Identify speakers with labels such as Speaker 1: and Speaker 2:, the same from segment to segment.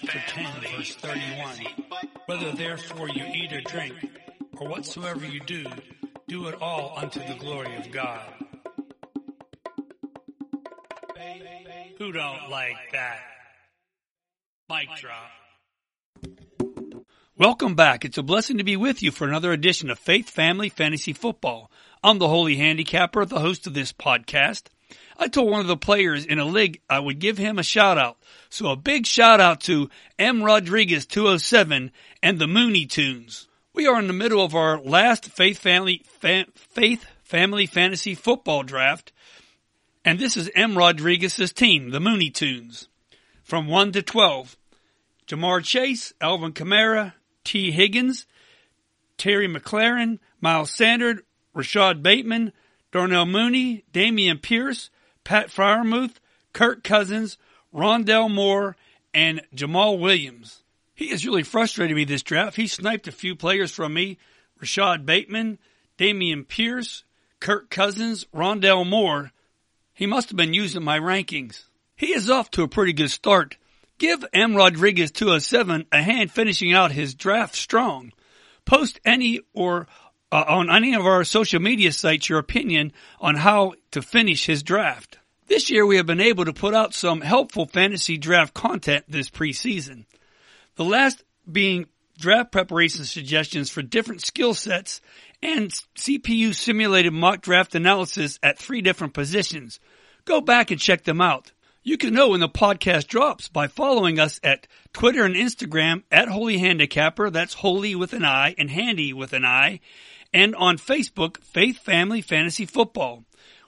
Speaker 1: chapter 10, verse 31. Whether therefore you eat or drink, or whatsoever you do, do it all unto the glory of God. Who don't like that? Mic drop. Welcome back. It's a blessing to be with you for another edition of Faith Family Fantasy Football. I'm the Holy Handicapper, the host of this podcast. I told one of the players in a league I would give him a shout out. So a big shout out to M. Rodriguez 207 and the Mooney Tunes. We are in the middle of our last Faith Family fa- Faith Family Fantasy Football Draft, and this is M. Rodriguez's team, the Mooney Tunes. From 1 to 12, Ja'Marr Chase, Alvin Kamara, Tee Higgins, Terry McLaurin, Miles Sanders, Rashod Bateman, Darnell Mooney, Dameon Pierce, Pat Freiermuth, Kirk Cousins, Rondale Moore, and Jamaal Williams. He has really frustrated me this draft. He sniped a few players from me. Rashod Bateman, Dameon Pierce, Kirk Cousins, Rondale Moore. He must have been using my rankings. He is off to a pretty good start. Give M. Rodriguez 207 a hand finishing out his draft strong. Post any or uh, on any of our social media sites your opinion on how to finish his draft. This year we have been able to put out some helpful fantasy draft content this preseason. The last being draft preparation suggestions for different skill sets and CPU simulated mock draft analysis at three different positions. Go back and check them out. You can know when the podcast drops by following us at Twitter and Instagram at Holy Handicapper. That's holy with an I and handy with an I and on Facebook, Faith Family Fantasy Football.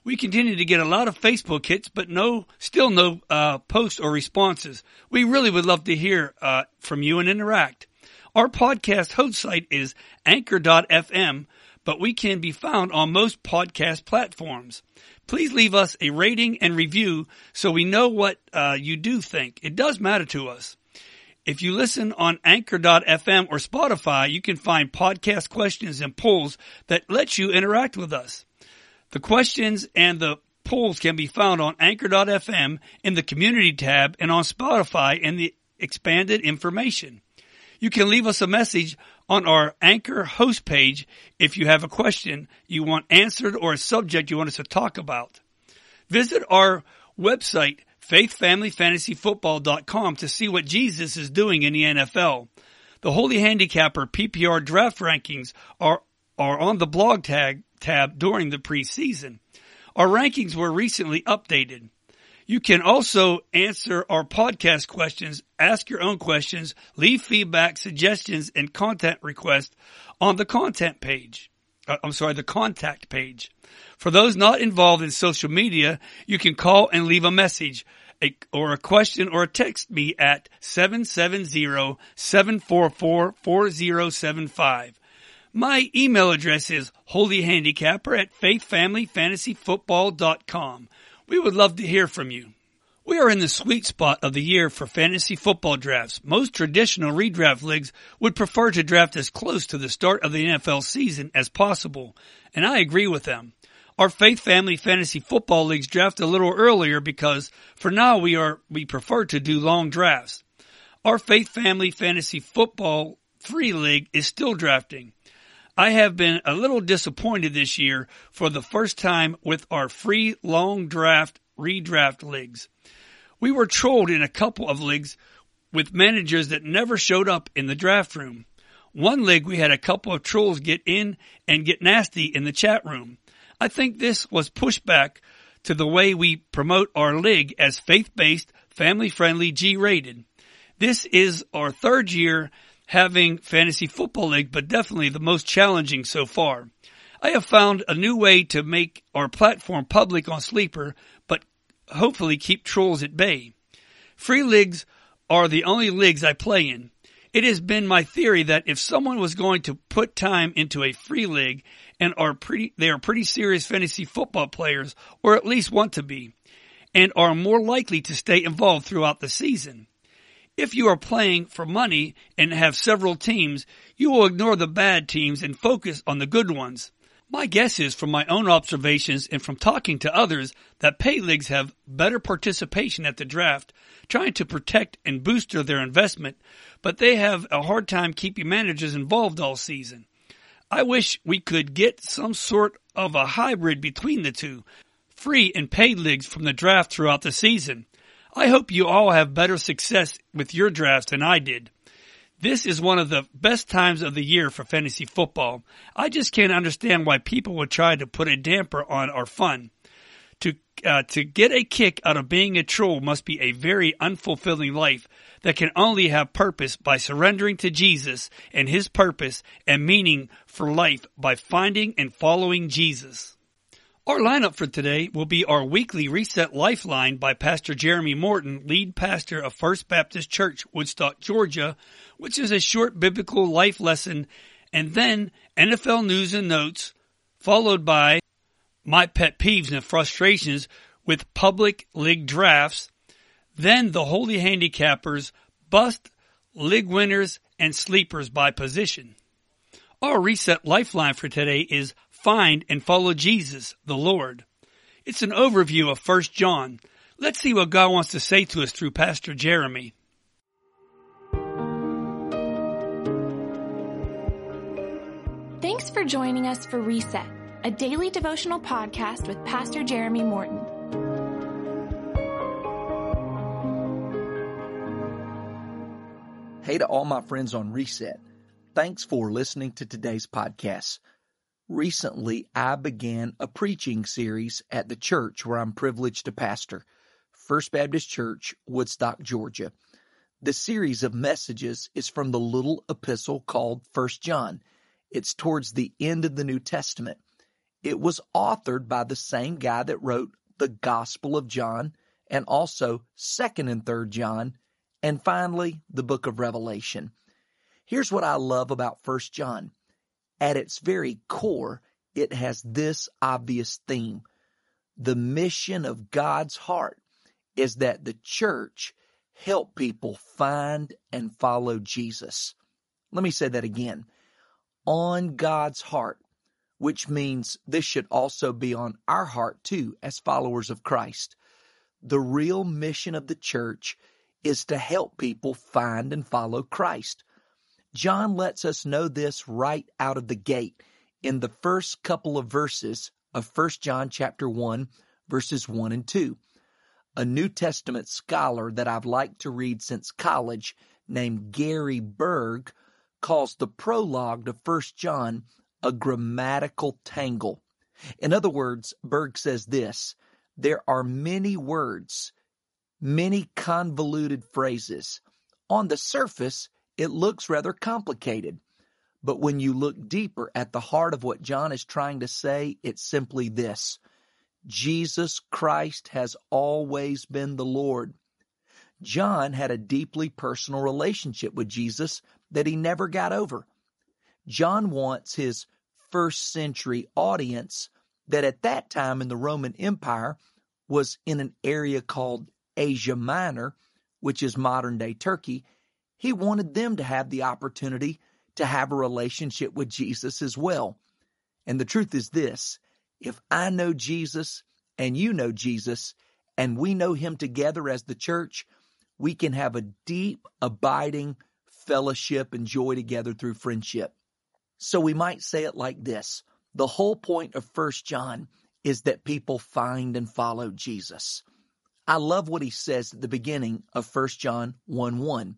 Speaker 1: We continue to get a lot of Facebook hits, but no, still no uh, posts or responses. We really would love to hear uh, from you and interact. Our podcast host site is anchor.fm, but we can be found on most podcast platforms. Please leave us a rating and review so we know what uh, you do think. It does matter to us. If you listen on anchor.fm or Spotify, you can find podcast questions and polls that let you interact with us. The questions and the polls can be found on anchor.fm in the community tab and on Spotify in the expanded information. You can leave us a message on our Anchor host page if you have a question you want answered or a subject you want us to talk about. Visit our website faithfamilyfantasyfootball.com to see what Jesus is doing in the NFL. The Holy Handicapper PPR draft rankings are, are on the blog tag tab during the preseason. Our rankings were recently updated. You can also answer our podcast questions, ask your own questions, leave feedback, suggestions, and content requests on the content page. Uh, I'm sorry, the contact page. For those not involved in social media, you can call and leave a message a, or a question or text me at 770-744-4075. My email address is holyhandicapper at faithfamilyfantasyfootball.com. We would love to hear from you. We are in the sweet spot of the year for fantasy football drafts. Most traditional redraft leagues would prefer to draft as close to the start of the NFL season as possible, and I agree with them. Our Faith Family Fantasy Football Leagues draft a little earlier because for now we are, we prefer to do long drafts. Our Faith Family Fantasy Football Free League is still drafting. I have been a little disappointed this year for the first time with our free long draft redraft leagues. We were trolled in a couple of leagues with managers that never showed up in the draft room. One league we had a couple of trolls get in and get nasty in the chat room. I think this was pushback to the way we promote our league as faith-based, family-friendly, G-rated. This is our third year having fantasy football league, but definitely the most challenging so far. I have found a new way to make our platform public on Sleeper, but hopefully keep trolls at bay. Free leagues are the only leagues I play in. It has been my theory that if someone was going to put time into a free league and are pretty, they are pretty serious fantasy football players, or at least want to be, and are more likely to stay involved throughout the season. If you are playing for money and have several teams, you will ignore the bad teams and focus on the good ones. My guess is from my own observations and from talking to others that pay leagues have better participation at the draft, trying to protect and booster their investment, but they have a hard time keeping managers involved all season. I wish we could get some sort of a hybrid between the two, free and paid leagues from the draft throughout the season. I hope you all have better success with your drafts than I did. This is one of the best times of the year for fantasy football. I just can't understand why people would try to put a damper on our fun. To uh, to get a kick out of being a troll must be a very unfulfilling life that can only have purpose by surrendering to Jesus and His purpose and meaning for life by finding and following Jesus. Our lineup for today will be our weekly Reset Lifeline by Pastor Jeremy Morton, lead pastor of First Baptist Church, Woodstock, Georgia, which is a short biblical life lesson, and then NFL news and notes, followed by my pet peeves and frustrations with public league drafts, then the Holy Handicappers, bust, league winners, and sleepers by position. Our Reset Lifeline for today is find and follow Jesus, the Lord. It's an overview of 1 John. Let's see what God wants to say to us through Pastor Jeremy.
Speaker 2: Thanks for joining us for Reset, a daily devotional podcast with Pastor Jeremy Morton.
Speaker 3: Hey to all my friends on Reset. Thanks for listening to today's podcast. Recently, I began a preaching series at the church where I'm privileged to pastor, First Baptist Church, Woodstock, Georgia. The series of messages is from the little epistle called First John. It's towards the end of the New Testament. It was authored by the same guy that wrote the Gospel of John and also 2nd and 3rd John and finally the book of Revelation. Here's what I love about First John. At its very core, it has this obvious theme. The mission of God's heart is that the church help people find and follow Jesus. Let me say that again. On God's heart, which means this should also be on our heart too as followers of Christ. The real mission of the church is to help people find and follow Christ. John lets us know this right out of the gate in the first couple of verses of 1 John chapter 1 verses 1 and 2. A New Testament scholar that I've liked to read since college named Gary Burge calls the prologue to 1 John a grammatical tangle. In other words, Burge says this, there are many words, many convoluted phrases. On the surface, it looks rather complicated. But when you look deeper at the heart of what John is trying to say, it's simply this. Jesus Christ has always been the Lord. John had a deeply personal relationship with Jesus that he never got over. John wants his first century audience that at that time in the Roman Empire was in an area called Asia Minor, which is modern day Turkey, he wanted them to have the opportunity to have a relationship with Jesus as well. And the truth is this if I know Jesus and you know Jesus and we know him together as the church, we can have a deep, abiding fellowship and joy together through friendship. So we might say it like this the whole point of First John is that people find and follow Jesus. I love what he says at the beginning of First John 1 1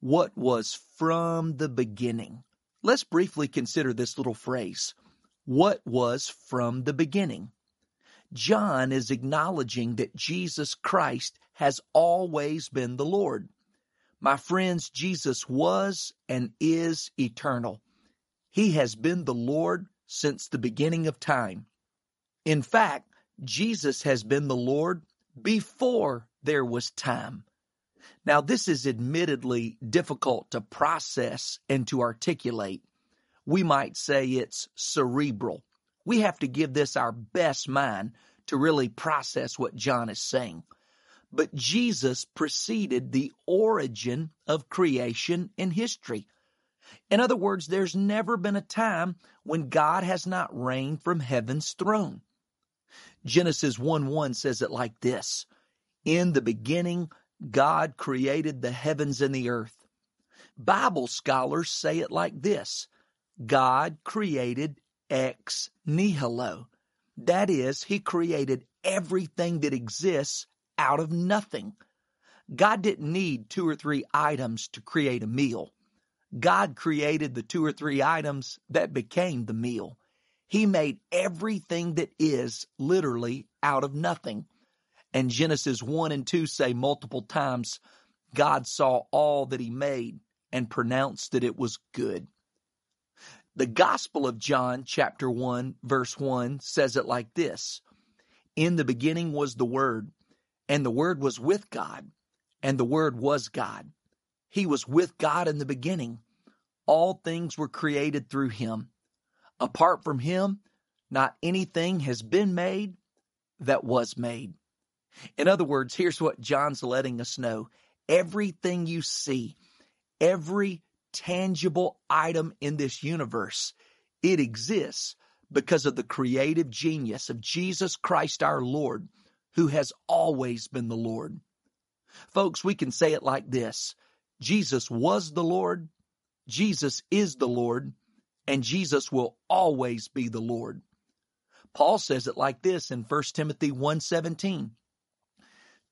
Speaker 3: what was from the beginning. Let's briefly consider this little phrase. What was from the beginning? John is acknowledging that Jesus Christ has always been the Lord. My friends, Jesus was and is eternal. He has been the Lord since the beginning of time. In fact, Jesus has been the Lord before there was time. Now, this is admittedly difficult to process and to articulate. We might say it's cerebral. We have to give this our best mind to really process what John is saying. But Jesus preceded the origin of creation in history. In other words, there's never been a time when God has not reigned from heaven's throne. Genesis 1 1 says it like this In the beginning, God created the heavens and the earth. Bible scholars say it like this God created ex nihilo. That is, He created everything that exists out of nothing. God didn't need two or three items to create a meal. God created the two or three items that became the meal. He made everything that is literally out of nothing. And Genesis 1 and 2 say multiple times, God saw all that he made and pronounced that it was good. The Gospel of John, chapter 1, verse 1, says it like this In the beginning was the Word, and the Word was with God, and the Word was God. He was with God in the beginning. All things were created through him. Apart from him, not anything has been made that was made. In other words, here's what John's letting us know. Everything you see, every tangible item in this universe, it exists because of the creative genius of Jesus Christ our Lord, who has always been the Lord. Folks, we can say it like this. Jesus was the Lord, Jesus is the Lord, and Jesus will always be the Lord. Paul says it like this in 1 Timothy 1:17.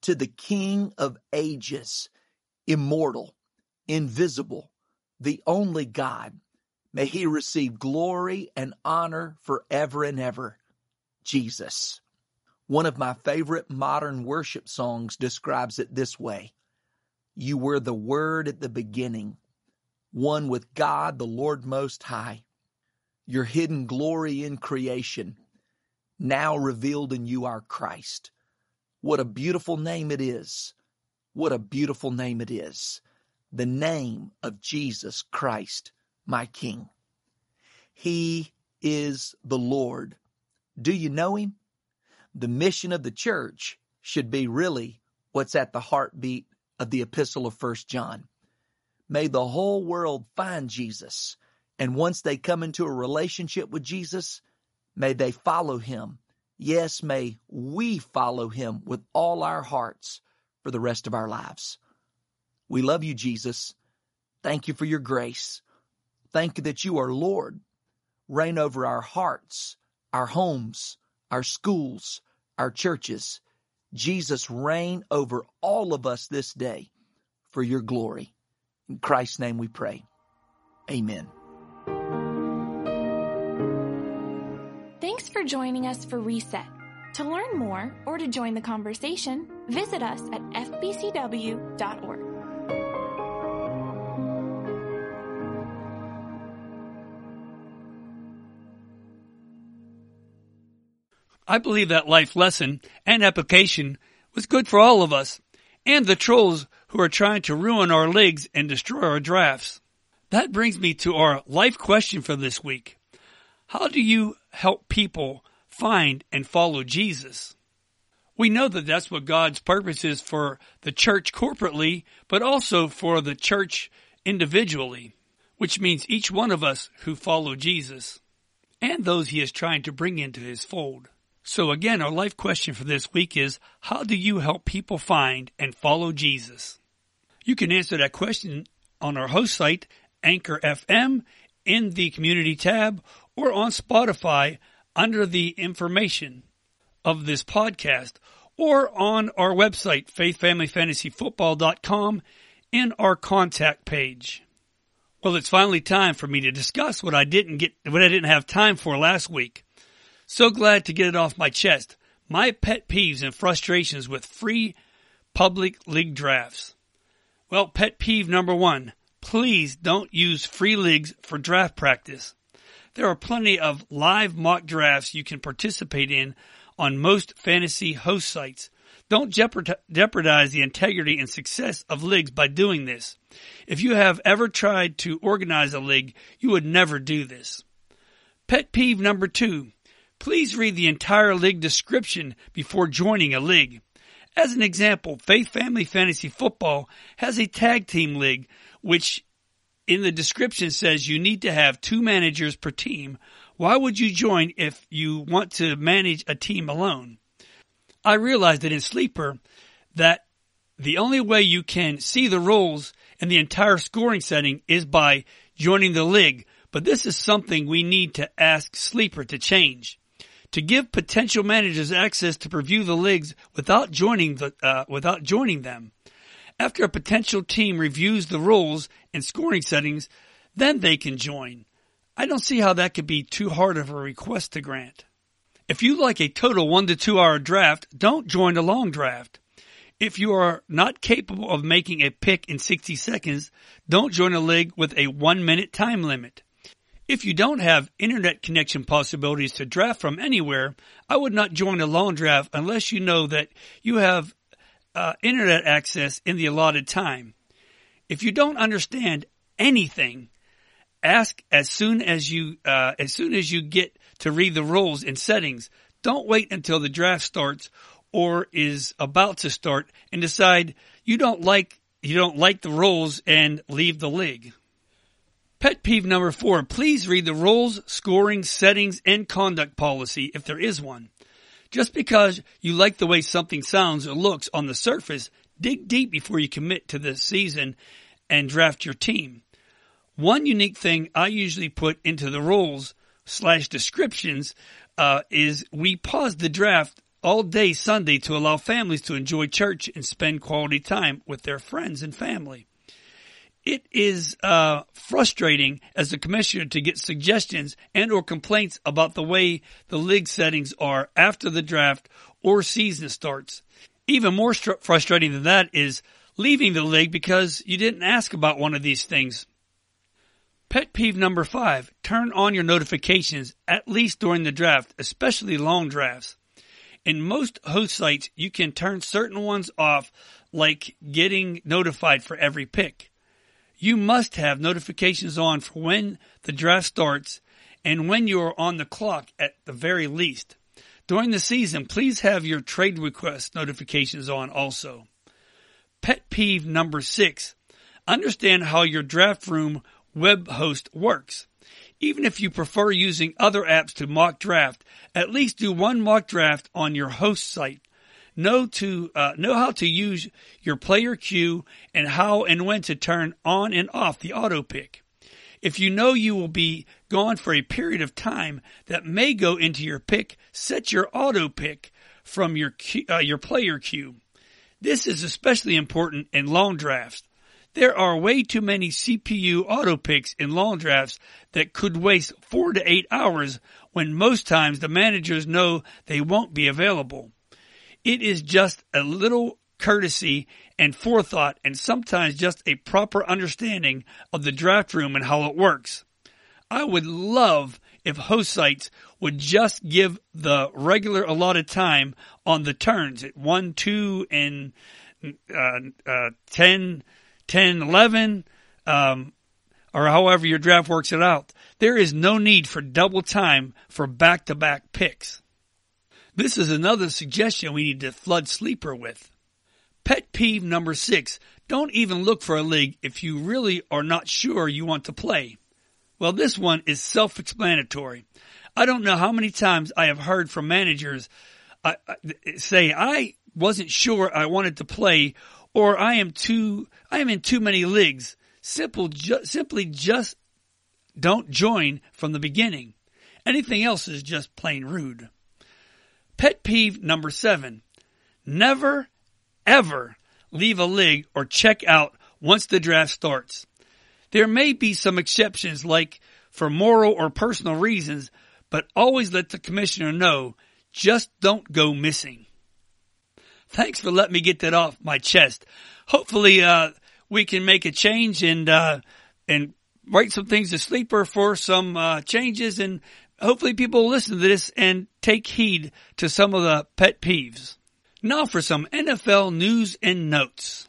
Speaker 3: To the King of ages, immortal, invisible, the only God, may he receive glory and honor forever and ever. Jesus. One of my favorite modern worship songs describes it this way. You were the Word at the beginning, one with God, the Lord Most High. Your hidden glory in creation, now revealed in you, our Christ. What a beautiful name it is. What a beautiful name it is. The name of Jesus Christ, my King. He is the Lord. Do you know him? The mission of the church should be really what's at the heartbeat of the epistle of First John. May the whole world find Jesus. And once they come into a relationship with Jesus, may they follow him Yes, may we follow him with all our hearts for the rest of our lives. We love you, Jesus. Thank you for your grace. Thank you that you are Lord. Reign over our hearts, our homes, our schools, our churches. Jesus, reign over all of us this day for your glory. In Christ's name we pray. Amen.
Speaker 2: Thanks for joining us for Reset. To learn more or to join the conversation, visit us at fbcw.org.
Speaker 1: I believe that life lesson and application was good for all of us and the trolls who are trying to ruin our leagues and destroy our drafts. That brings me to our life question for this week. How do you help people find and follow Jesus? We know that that's what God's purpose is for the church corporately, but also for the church individually, which means each one of us who follow Jesus and those he is trying to bring into his fold. So again, our life question for this week is, how do you help people find and follow Jesus? You can answer that question on our host site, Anchor FM, in the community tab, or on Spotify under the information of this podcast or on our website, faithfamilyfantasyfootball.com in our contact page. Well, it's finally time for me to discuss what I didn't get, what I didn't have time for last week. So glad to get it off my chest. My pet peeves and frustrations with free public league drafts. Well, pet peeve number one. Please don't use free leagues for draft practice. There are plenty of live mock drafts you can participate in on most fantasy host sites. Don't jeopardize the integrity and success of leagues by doing this. If you have ever tried to organize a league, you would never do this. Pet peeve number two. Please read the entire league description before joining a league. As an example, Faith Family Fantasy Football has a tag team league, which in the description says you need to have two managers per team. Why would you join if you want to manage a team alone? I realized that in Sleeper that the only way you can see the roles and the entire scoring setting is by joining the league, but this is something we need to ask Sleeper to change. To give potential managers access to preview the leagues without joining the, uh, without joining them. After a potential team reviews the rules and scoring settings, then they can join. I don't see how that could be too hard of a request to grant. If you like a total one to two hour draft, don't join a long draft. If you are not capable of making a pick in 60 seconds, don't join a league with a one minute time limit. If you don't have internet connection possibilities to draft from anywhere, I would not join a long draft unless you know that you have uh, internet access in the allotted time. If you don't understand anything, ask as soon as you uh, as soon as you get to read the rules and settings. Don't wait until the draft starts or is about to start and decide you don't like you don't like the rules and leave the league. Pet peeve number four, please read the rules, scoring, settings, and conduct policy if there is one. Just because you like the way something sounds or looks on the surface, dig deep before you commit to the season and draft your team. One unique thing I usually put into the rules slash descriptions uh, is we pause the draft all day Sunday to allow families to enjoy church and spend quality time with their friends and family it is uh, frustrating as a commissioner to get suggestions and or complaints about the way the league settings are after the draft or season starts. Even more str- frustrating than that is leaving the league because you didn't ask about one of these things. Pet peeve number five, turn on your notifications at least during the draft, especially long drafts. In most host sites, you can turn certain ones off, like getting notified for every pick you must have notifications on for when the draft starts and when you are on the clock at the very least. During the season, please have your trade request notifications on also. Pet peeve number six. Understand how your draft room web host works. Even if you prefer using other apps to mock draft, at least do one mock draft on your host site know to uh, know how to use your player queue and how and when to turn on and off the auto pick. If you know you will be gone for a period of time that may go into your pick, set your auto pick from your uh, your player queue. This is especially important in long drafts. There are way too many CPU auto picks in long drafts that could waste four to eight hours when most times the managers know they won't be available. It is just a little courtesy and forethought and sometimes just a proper understanding of the draft room and how it works. I would love if host sites would just give the regular allotted time on the turns at 1, 2, and uh, uh, 10, 10, 11, um, or however your draft works it out. There is no need for double time for back to back picks. This is another suggestion we need to flood Sleeper with. Pet peeve number six. Don't even look for a league if you really are not sure you want to play. Well, this one is self-explanatory. I don't know how many times I have heard from managers uh, uh say, I wasn't sure I wanted to play or I am too, I am in too many leagues. Simple, ju- simply just don't join from the beginning. Anything else is just plain rude. Pet peeve number seven. Never, ever leave a league or check out once the draft starts. There may be some exceptions like for moral or personal reasons, but always let the commissioner know just don't go missing. Thanks for letting me get that off my chest. Hopefully, uh, we can make a change and, uh, and write some things to sleeper for some, uh, changes and hopefully people listen to this and take heed to some of the pet peeves. Now for some NFL news and notes.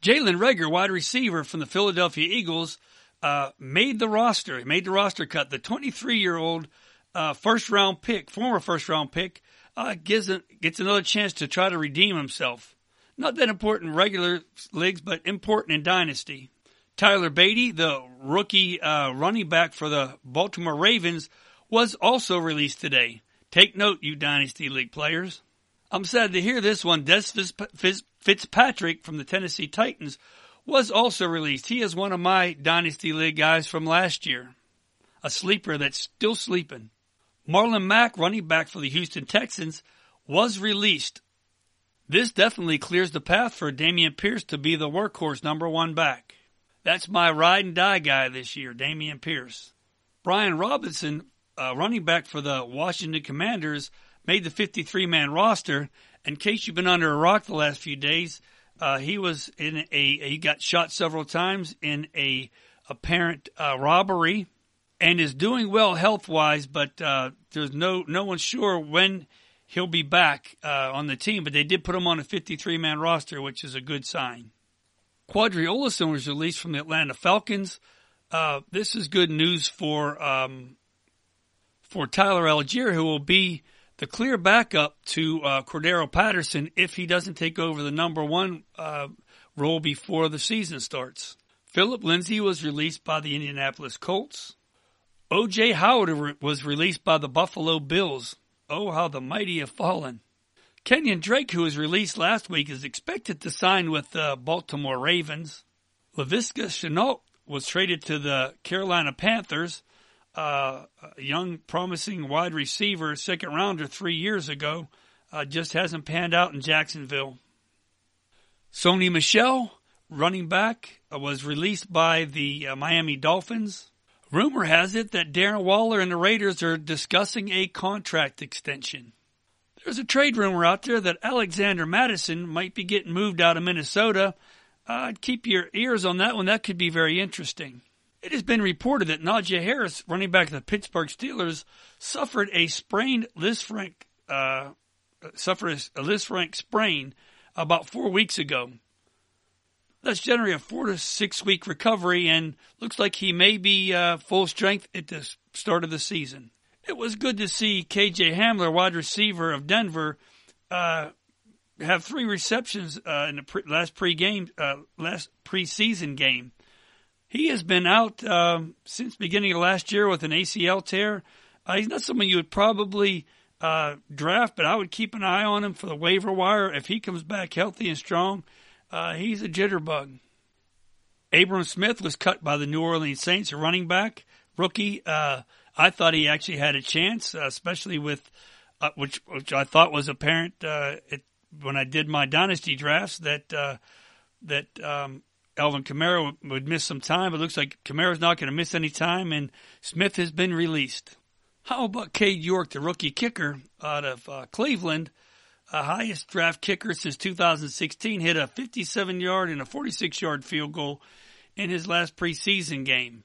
Speaker 1: Jalen Reagor, wide receiver from the Philadelphia Eagles, uh, made the roster. He made the roster cut. The 23 year old uh, first round pick, former first round pick, uh, gives a, gets another chance to try to redeem himself. Not that important in regular leagues, but important in dynasty. Tyler Badie, the rookie uh, running back for the Baltimore Ravens, was also released today. Take note, you Dynasty League players. I'm sad to hear this one. Dez Fitzpatrick from the Tennessee Titans was also released. He is one of my Dynasty League guys from last year. A sleeper that's still sleeping. Marlon Mack, running back for the Houston Texans, was released. This definitely clears the path for Dameon Pierce to be the workhorse number one back. That's my ride and die guy this year, Dameon Pierce. Brian Robinson, uh, running back for the Washington Commanders, made the 53 man roster. In case you've been under a rock the last few days, uh, he was in a, he got shot several times in a apparent uh, robbery and is doing well health wise, but uh, there's no no one sure when he'll be back uh, on the team. But they did put him on a 53 man roster, which is a good sign. Qadree Ollison was released from the Atlanta Falcons. Uh, this is good news for um, for Tyler Allgeier, who will be the clear backup to uh, Cordarrelle Patterson if he doesn't take over the number one uh, role before the season starts. Phillip Lindsay was released by the Indianapolis Colts. O.J. Howard was released by the Buffalo Bills. Oh, how the mighty have fallen. Kenyon Drake, who was released last week, is expected to sign with the Baltimore Ravens. Laviska Shenault was traded to the Carolina Panthers uh, a young, promising wide receiver, second rounder three years ago, uh, just hasn't panned out in Jacksonville. Sony Michel, running back, uh, was released by the uh, Miami Dolphins. Rumor has it that Darren Waller and the Raiders are discussing a contract extension. There's a trade rumor out there that Alexander Mattison might be getting moved out of Minnesota. Uh, keep your ears on that one. That could be very interesting. It has been reported that Najee Harris, running back of the Pittsburgh Steelers, suffered a sprained Lisfranc, uh, suffered a sprain about four weeks ago. That's generally a four to six week recovery, and looks like he may be uh, full strength at the start of the season. It was good to see KJ Hamler, wide receiver of Denver, uh, have three receptions uh, in the pre- last pre-game, uh, last preseason game. He has been out um, since beginning of last year with an ACL tear. Uh, he's not someone you would probably uh, draft, but I would keep an eye on him for the waiver wire. If he comes back healthy and strong, uh, he's a jitterbug. Abram Smith was cut by the New Orleans Saints, a running back, rookie. Uh, I thought he actually had a chance, uh, especially with uh, which which I thought was apparent it, when I did my dynasty drafts that that um, Alvin Kamara would miss some time. It looks like Kamara's not going to miss any time, and Smith has been released. How about Cade York, the rookie kicker out of uh, Cleveland, a highest draft kicker since 2016, hit a 57 yard and a 46 yard field goal in his last preseason game.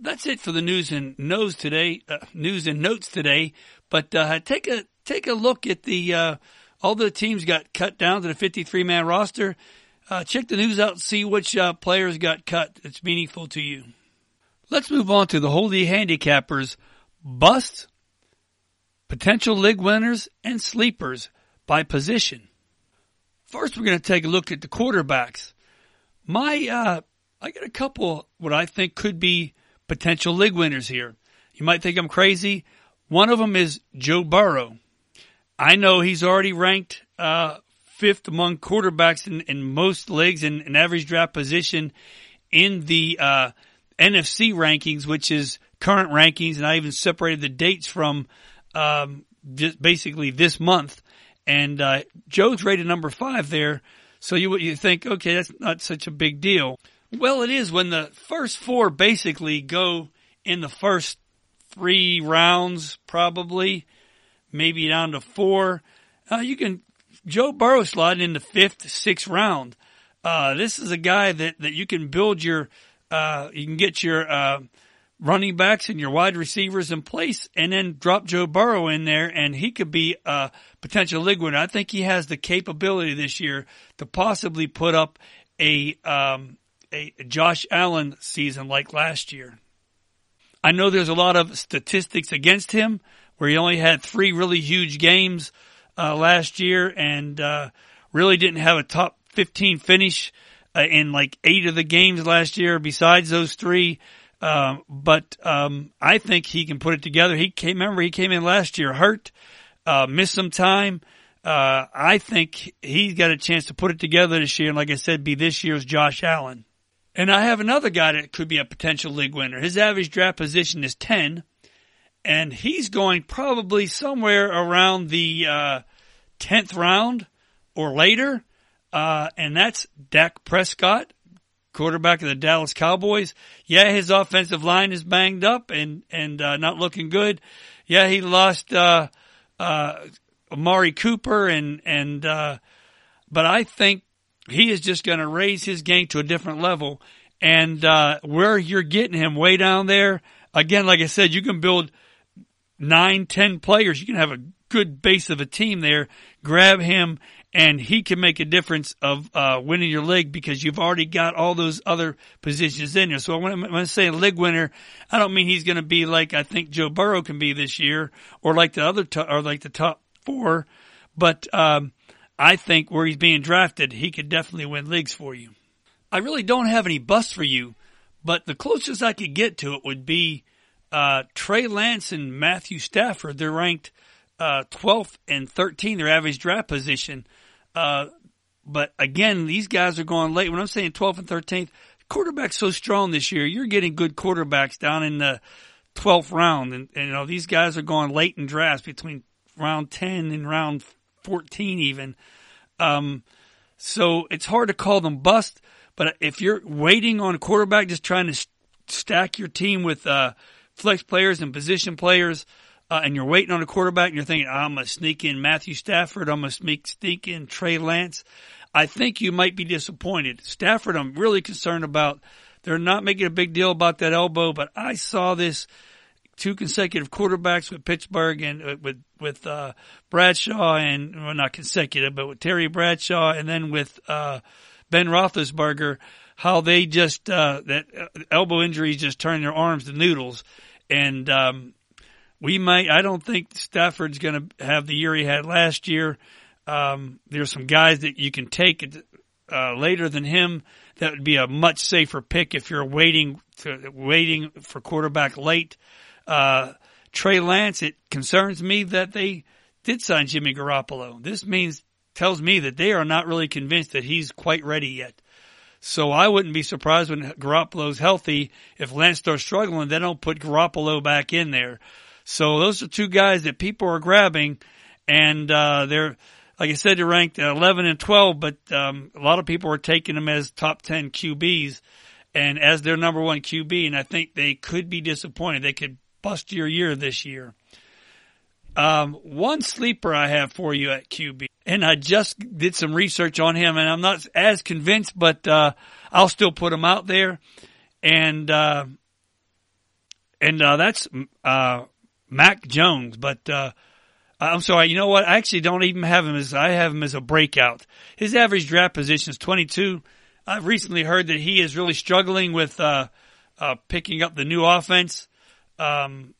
Speaker 1: That's it for the news and notes today. Uh, news and notes today. But uh, take a take a look at the uh, all the teams got cut down to the 53 man roster. Uh, check the news out and see which uh, players got cut that's meaningful to you. Let's move on to the Holy Handicappers bust, potential league winners, and sleepers by position. First, we're going to take a look at the quarterbacks. My, uh, I got a couple what I think could be potential league winners here. You might think I'm crazy. One of them is Joe Burrow. I know he's already ranked uh, fifth among quarterbacks in, in most leagues in an average draft position in the uh, NFC rankings, which is current rankings, and I even separated the dates from um, just basically this month. And uh, Joe's rated number five there, so you you think, okay, that's not such a big deal. Well, it is when the first four basically go in the first three rounds, probably, maybe down to four. Uh, you can Joe Burrow sliding in the fifth, sixth round. Uh, this is a guy that, that you can build your, uh, you can get your, uh, running backs and your wide receivers in place and then drop Joe Burrow in there and he could be a potential league winner. I think he has the capability this year to possibly put up a, um, a Josh Allen season like last year. I know there's a lot of statistics against him where he only had three really huge games uh, last year and uh, really didn't have a top 15 finish uh, in like eight of the games last year. Besides those three, um, but um, I think he can put it together. He came. Remember, he came in last year hurt, uh, missed some time. Uh, I think he's got a chance to put it together this year, and like I said, be this year's Josh Allen. And I have another guy that could be a potential league winner. His average draft position is ten, and he's going probably somewhere around the uh, tenth round or later. Uh, and that's Dak Prescott, quarterback of the Dallas Cowboys. Yeah, his offensive line is banged up and and uh, not looking good. Yeah, he lost uh, uh, Amari Cooper and and uh, but I think he is just going to raise his game to a different level. And uh, where you're getting him way down there, again, like I said, you can build nine, ten players. You can have a good base of a team there. Grab him and he can make a difference of uh, winning your league because you've already got all those other positions in there. So when, when I say a league winner, I don't mean he's going to be like I think Joe Burrow can be this year, or like the other or like the top four, but um, I think where he's being drafted, he could definitely win leagues for you. I really don't have any busts for you, but the closest I could get to it would be uh, Trey Lance and Matthew Stafford. They're ranked uh, 12th and 13th, their average draft position. Uh, but again, these guys are going late. When I'm saying 12th and 13th, quarterback's so strong this year. You're getting good quarterbacks down in the 12th round. And, and you know, these guys are going late in drafts between round 10 and round 14 even. Um, so it's hard to call them bust. But if you're waiting on a quarterback, just trying to stack your team with, uh, flex players and position players, uh, and you're waiting on a quarterback and you're thinking, I'm going to sneak in Matthew Stafford, I'm going to sneak, sneak in Trey Lance, I think you might be disappointed. Stafford, I'm really concerned about. They're not making a big deal about that elbow, but I saw this two consecutive quarterbacks with Pittsburgh and uh, with with uh, Bradshaw and well not consecutive, but with Terry Bradshaw and then with uh, Ben Roethlisberger, how they just uh, that uh, elbow injuries just turn their arms to noodles, and um, we might. I don't think Stafford's going to have the year he had last year. Um, there's some guys that you can take uh, later than him. That would be a much safer pick if you're waiting to waiting for quarterback late. Uh, Trey Lance. It concerns me that they did sign Jimmy Garoppolo. This means tells me that they are not really convinced that he's quite ready yet. So I wouldn't be surprised when Garoppolo's healthy. If Lance starts struggling, they don't put Garoppolo back in there. So those are two guys that people are grabbing, and uh, they're like I said, they're ranked 11 and 12, but um, a lot of people are taking them as top 10 QBs and as their number one QB, and I think they could be disappointed. They could bust your year this year. Um, one sleeper I have for you at QB, and I just did some research on him, and I'm not as convinced, but uh, I'll still put him out there, and uh, and uh, that's uh, Mac Jones, but uh, I'm sorry. You know what? I actually don't even have him as I have him as a breakout. His average draft position is 22. I've recently heard that he is really struggling with uh, uh, picking up the new offense. Um,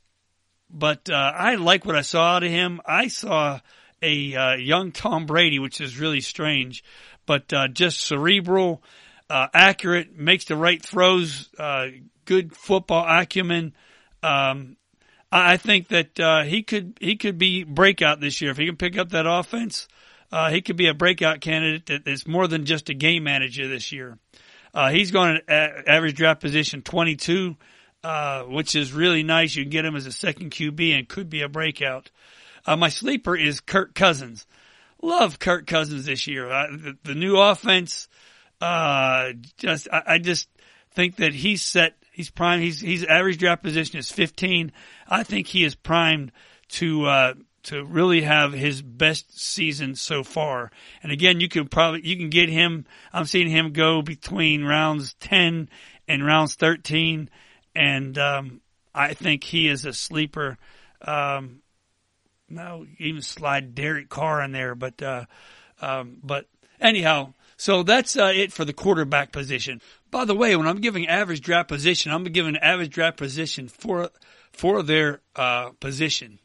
Speaker 1: but uh, I like what I saw out of him. I saw a uh, young Tom Brady, which is really strange, but uh, just cerebral, uh, accurate, makes the right throws, good football acumen. Um, I think that uh, he could he could be breakout this year if he can pick up that offense. Uh, he could be a breakout candidate that is more than just a game manager this year. Uh, he's going to average draft position 22, uh, which is really nice. You can get him as a second QB and could be a breakout. Uh, my sleeper is Kirk Cousins. Love Kirk Cousins this year. the, the, new offense, uh, just I, I just think that he's set He's prime. He's he's average draft position is 15. I think he is primed to uh, to really have his best season so far. And again, you can probably you can get him. I'm seeing him go between rounds 10 and rounds 13, and um, I think he is a sleeper. Um, no, even slide Derek Carr in there, but uh, um, but anyhow, so that's uh, it for the quarterback position. By the way, when I'm giving average draft position, I'm giving average draft position for for their uh, position,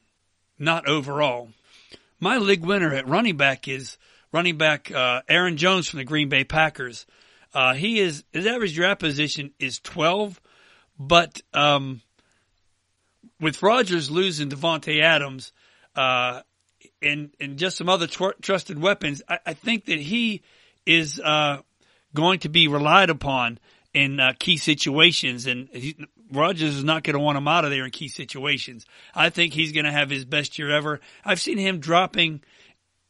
Speaker 1: not overall. My league winner at running back is running back uh, Aaron Jones from the Green Bay Packers. Uh, he is his average draft position is 12, but um, with Rodgers losing Davante Adams uh, and and just some other tr- trusted weapons, I, I, think that he is uh, going to be relied upon in uh, key situations, and he, Rodgers is not going to want him out of there in key situations. I think he's going to have his best year ever. I've seen him dropping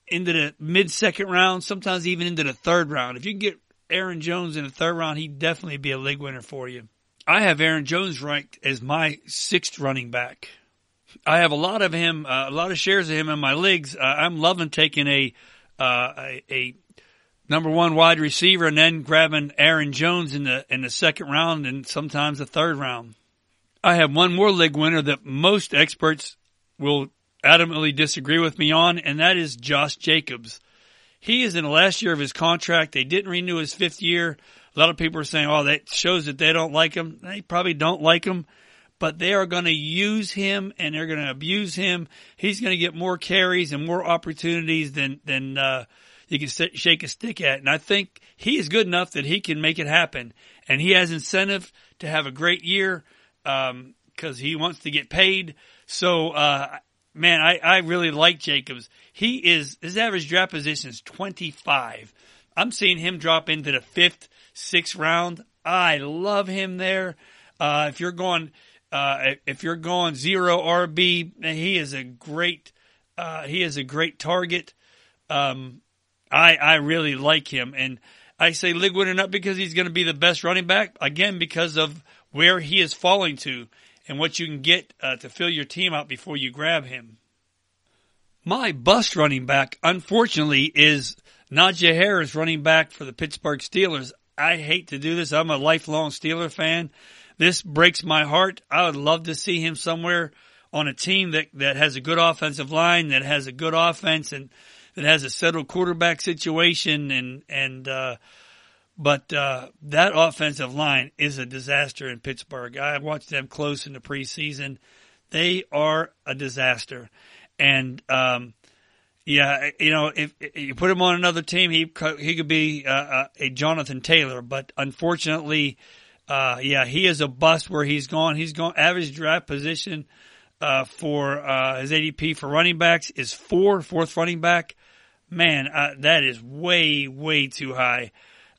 Speaker 1: into the mid second round, sometimes even into the third round. If you can get Aaron Jones in the third round, he'd definitely be a league winner for you. I have Aaron Jones ranked as my sixth running back. I have a lot of him, uh, a lot of shares of him in my leagues. Uh, I'm loving taking a, uh, a, a number one wide receiver and then grabbing Aaron Jones in the in the second round and sometimes the third round. I have one more league winner that most experts will adamantly disagree with me on, and that is Josh Jacobs. He is in the last year of his contract. They didn't renew his fifth year. A lot of people are saying, "Oh, that shows that they don't like him." They probably don't like him, but they are going to use him and they're going to abuse him. He's going to get more carries and more opportunities than than uh, you can shake a stick at. And I think he is good enough that he can make it happen. And he has incentive to have a great year um, he wants to get paid. So, uh, man, I, I really like Jacobs. He is his average draft position is 25. I'm seeing him drop into the fifth, sixth round. I love him there. Uh, if you're going, uh, if you're going zero RB, he is a great, uh, he is a great target. Um, I I really like him, and I say winner not because he's going to be the best running back. Again, because of where he is falling to and what you can get uh, to fill your team out before you grab him. My bust running back, unfortunately, is Najee Harris, running back for the Pittsburgh Steelers. I hate to do this. I'm a lifelong Steeler fan. This breaks my heart. I would love to see him somewhere on a team that, that has a good offensive line, that has a good offense, and that has a settled quarterback situation and and uh, but uh, that offensive line is a disaster in Pittsburgh. I watched them close in the preseason. They are a disaster, and um, yeah, you know, if, if, you put him on another team, he he could be uh, uh a Jonathan Taylor. But unfortunately, uh, yeah, he is a bust where he's gone. He's gone average draft position uh, for uh, his ADP for running backs is four, fourth running back man, uh, that is way, way too high.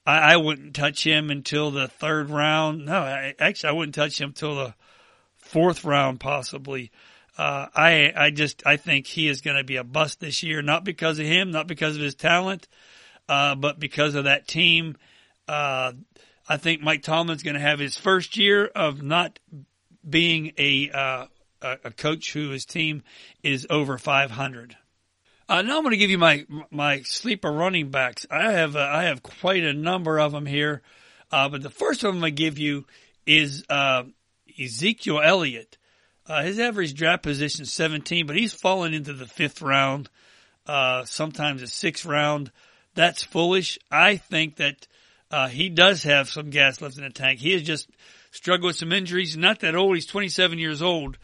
Speaker 1: I, I, wouldn't touch him until the third round. No, I, actually, I wouldn't touch him until the fourth round, possibly. Uh, I, I just, I think he is going to be a bust this year, not because of him, not because of his talent, uh, but because of that team. Uh, I think Mike Tomlin's going to have his first year of not being a, uh, a coach who his team is over 500. Uh, now I'm going to give you my my sleeper running backs. I have uh, I have quite a number of them here, uh, but the first one I'm going to give you is uh, Ezekiel Elliott. Uh, his average draft position is 17, but he's fallen into the fifth round, uh, sometimes the sixth round. That's foolish. I think that he does have some gas left in the tank. He has just struggled with some injuries. Not that old. He's 27 years old.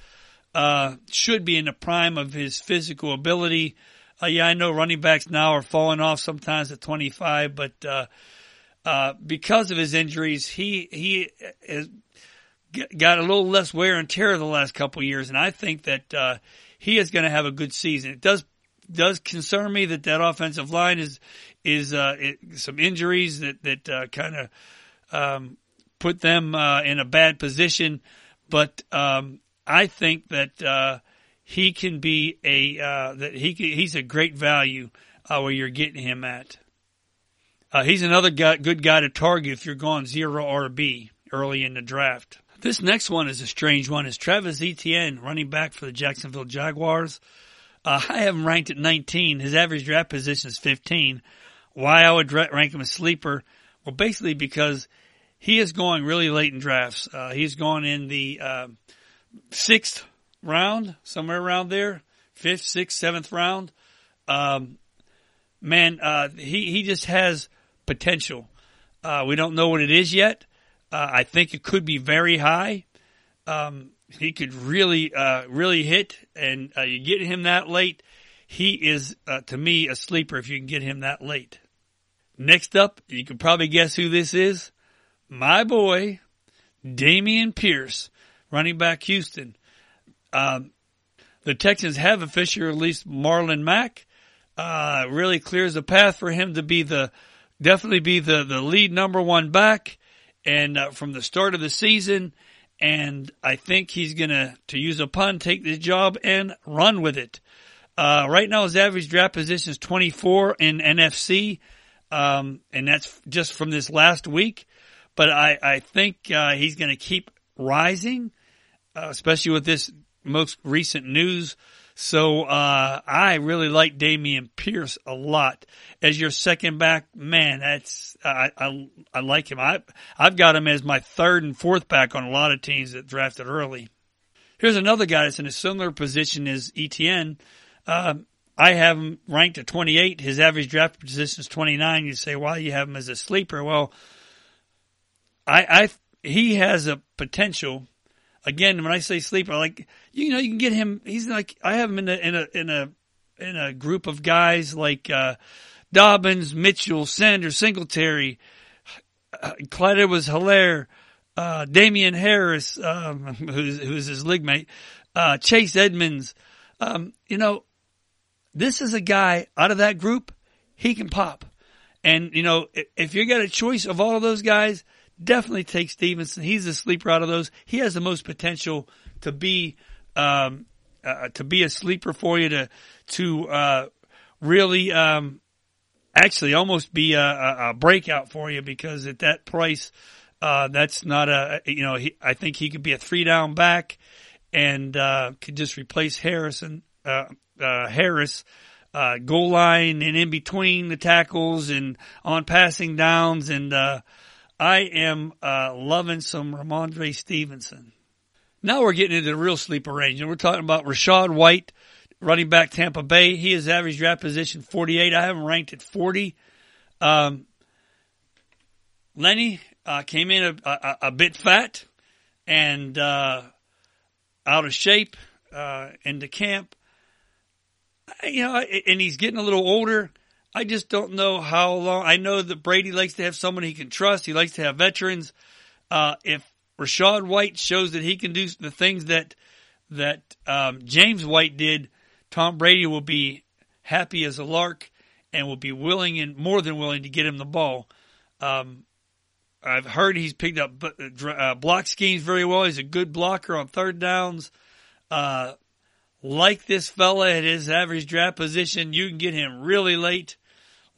Speaker 1: Uh should be in the prime of his physical ability. Uh, yeah, I know running backs now are falling off sometimes at 25, but uh, uh, because of his injuries, he he has got a little less wear and tear the last couple years, and I think that uh, he is going to have a good season. It does does concern me that that offensive line is is uh, it, some injuries that that uh, kind of um, put them uh, in a bad position, but um, I think that uh, he can be a uh, that he he's a great value uh, where you're getting him at. Uh, he's another guy, good guy to target if you're going zero RB early in the draft. This next one is a strange one. Is Travis Etienne, running back for the Jacksonville Jaguars? Uh, I have him ranked at 19. His average draft position is 15. Why I would rank him a sleeper? Well, basically because he is going really late in drafts. Uh, he's going in the uh, sixth round, somewhere around there, fifth, sixth, seventh round. Um, man, uh, he he just has potential. Uh, we don't know what it is yet. Uh, I think it could be very high. Um, he could really, uh, really hit, and uh, you get him that late. He is, uh, to me, a sleeper if you can get him that late. next up, you can probably guess who this is. My boy, Dameon Pierce, running back Houston. Um, the Texans have officially released Marlon Mack. Uh, really clears the path for him to be the, definitely be the, the lead number one back. And uh, from the start of the season, and I think he's gonna, to use a pun, take this job and run with it. Uh, right now his average draft position is 24 in NFC, um, and that's just from this last week. But I, I think uh, he's going to keep rising, uh, especially with this most recent news. So uh, I really like Dameon Pierce a lot as your second back. Man, that's I I, I like him. I I've got him as my third and fourth back on a lot of teams that drafted early. Here's another guy that's in a similar position as Etienne. Uh, I have him ranked at 28. His average draft position is 29. You say, why do you have him as a sleeper? Well, I, I, he has a potential. Again, when I say sleeper, like you know, you can get him. He's like I have him in a in a in a in a group of guys like uh, Dobbins, Mitchell, Sanders, Singletary, uh, Clyde Edwards Helaire, uh, Damien Harris, um, who's, who's his league mate, uh, Chase Edmonds. Um, you know, this is a guy out of that group, he can pop. And, you know, if you got a choice of all of those guys, definitely take Stevenson. He's the sleeper out of those. He has the most potential to be, um, uh, to be a sleeper for you to, to, uh, really, um, actually almost be a, a, breakout for you because at that price, uh, that's not a, you know, he, I think he could be a three down back and, uh, could just replace Harrison, uh, uh, Harris, uh, goal line and in between the tackles and on passing downs. And, uh, I am, uh, loving some Rhamondre Stevenson. Now we're getting into the real sleeper range and we're talking about Rachaad White, running back Tampa Bay. He is average draft position 48. I have him ranked at 40. Um, Lenny, uh, came in a, a, a, bit fat and, uh, out of shape, uh, into camp you know, and he's getting a little older. I just don't know how long. I know that Brady likes to have someone he can trust. He likes to have veterans. Uh, if Rachaad White shows that he can do the things that that um, James White did, Tom Brady will be happy as a lark and will be willing and more than willing to get him the ball. Um, I've heard he's picked up uh, block schemes very well. He's a good blocker on third downs. Uh, like this fella at his average draft position, you can get him really late,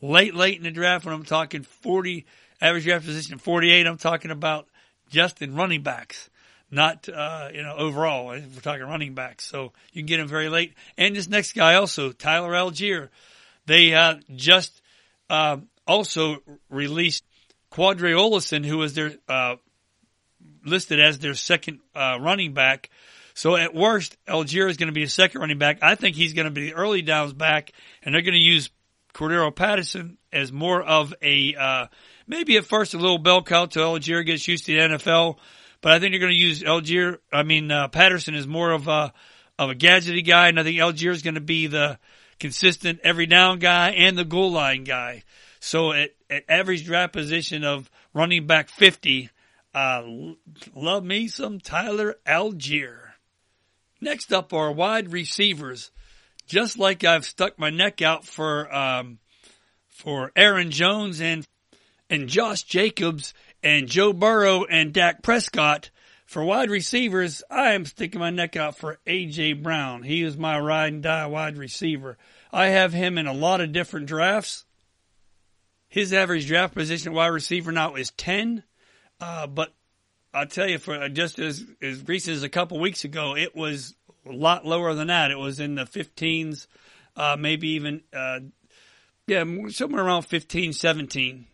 Speaker 1: late, late in the draft. When I'm talking 40 average draft position 48, I'm talking about just in running backs, not, uh, you know, overall. We're talking running backs. So you can get him very late. And this next guy also, Tyler Allgeier. They, uh, just, uh, also released Qadree Ollison, who was their, uh, listed as their second, uh, running back so at worst, Allgeier is going to be a second running back. I think he's going to be the early downs back, and they're going to use Cordarrelle Patterson as more of a uh, maybe at first a little bell cow till Allgeier gets used to the NFL. But I think they're going to use Allgeier. I mean uh, Patterson is more of a of a gadgety guy, and I think Allgeier is going to be the consistent every down guy and the goal line guy. So at, at average draft position of running back 50, uh, love me some Tyler Allgeier. Next up are wide receivers. Just like I've stuck my neck out for um, for Aaron Jones and and Josh Jacobs and Joe Burrow and Dak Prescott. For wide receivers, I am sticking my neck out for AJ Brown. He is my ride and die wide receiver. I have him in a lot of different drafts. His average draft position wide receiver now is 10. Uh, but I'll tell you, for just as, as recent as a couple weeks ago, it was a lot lower than that. It was in the 15s, uh, maybe even, uh, yeah, somewhere around 15, 17.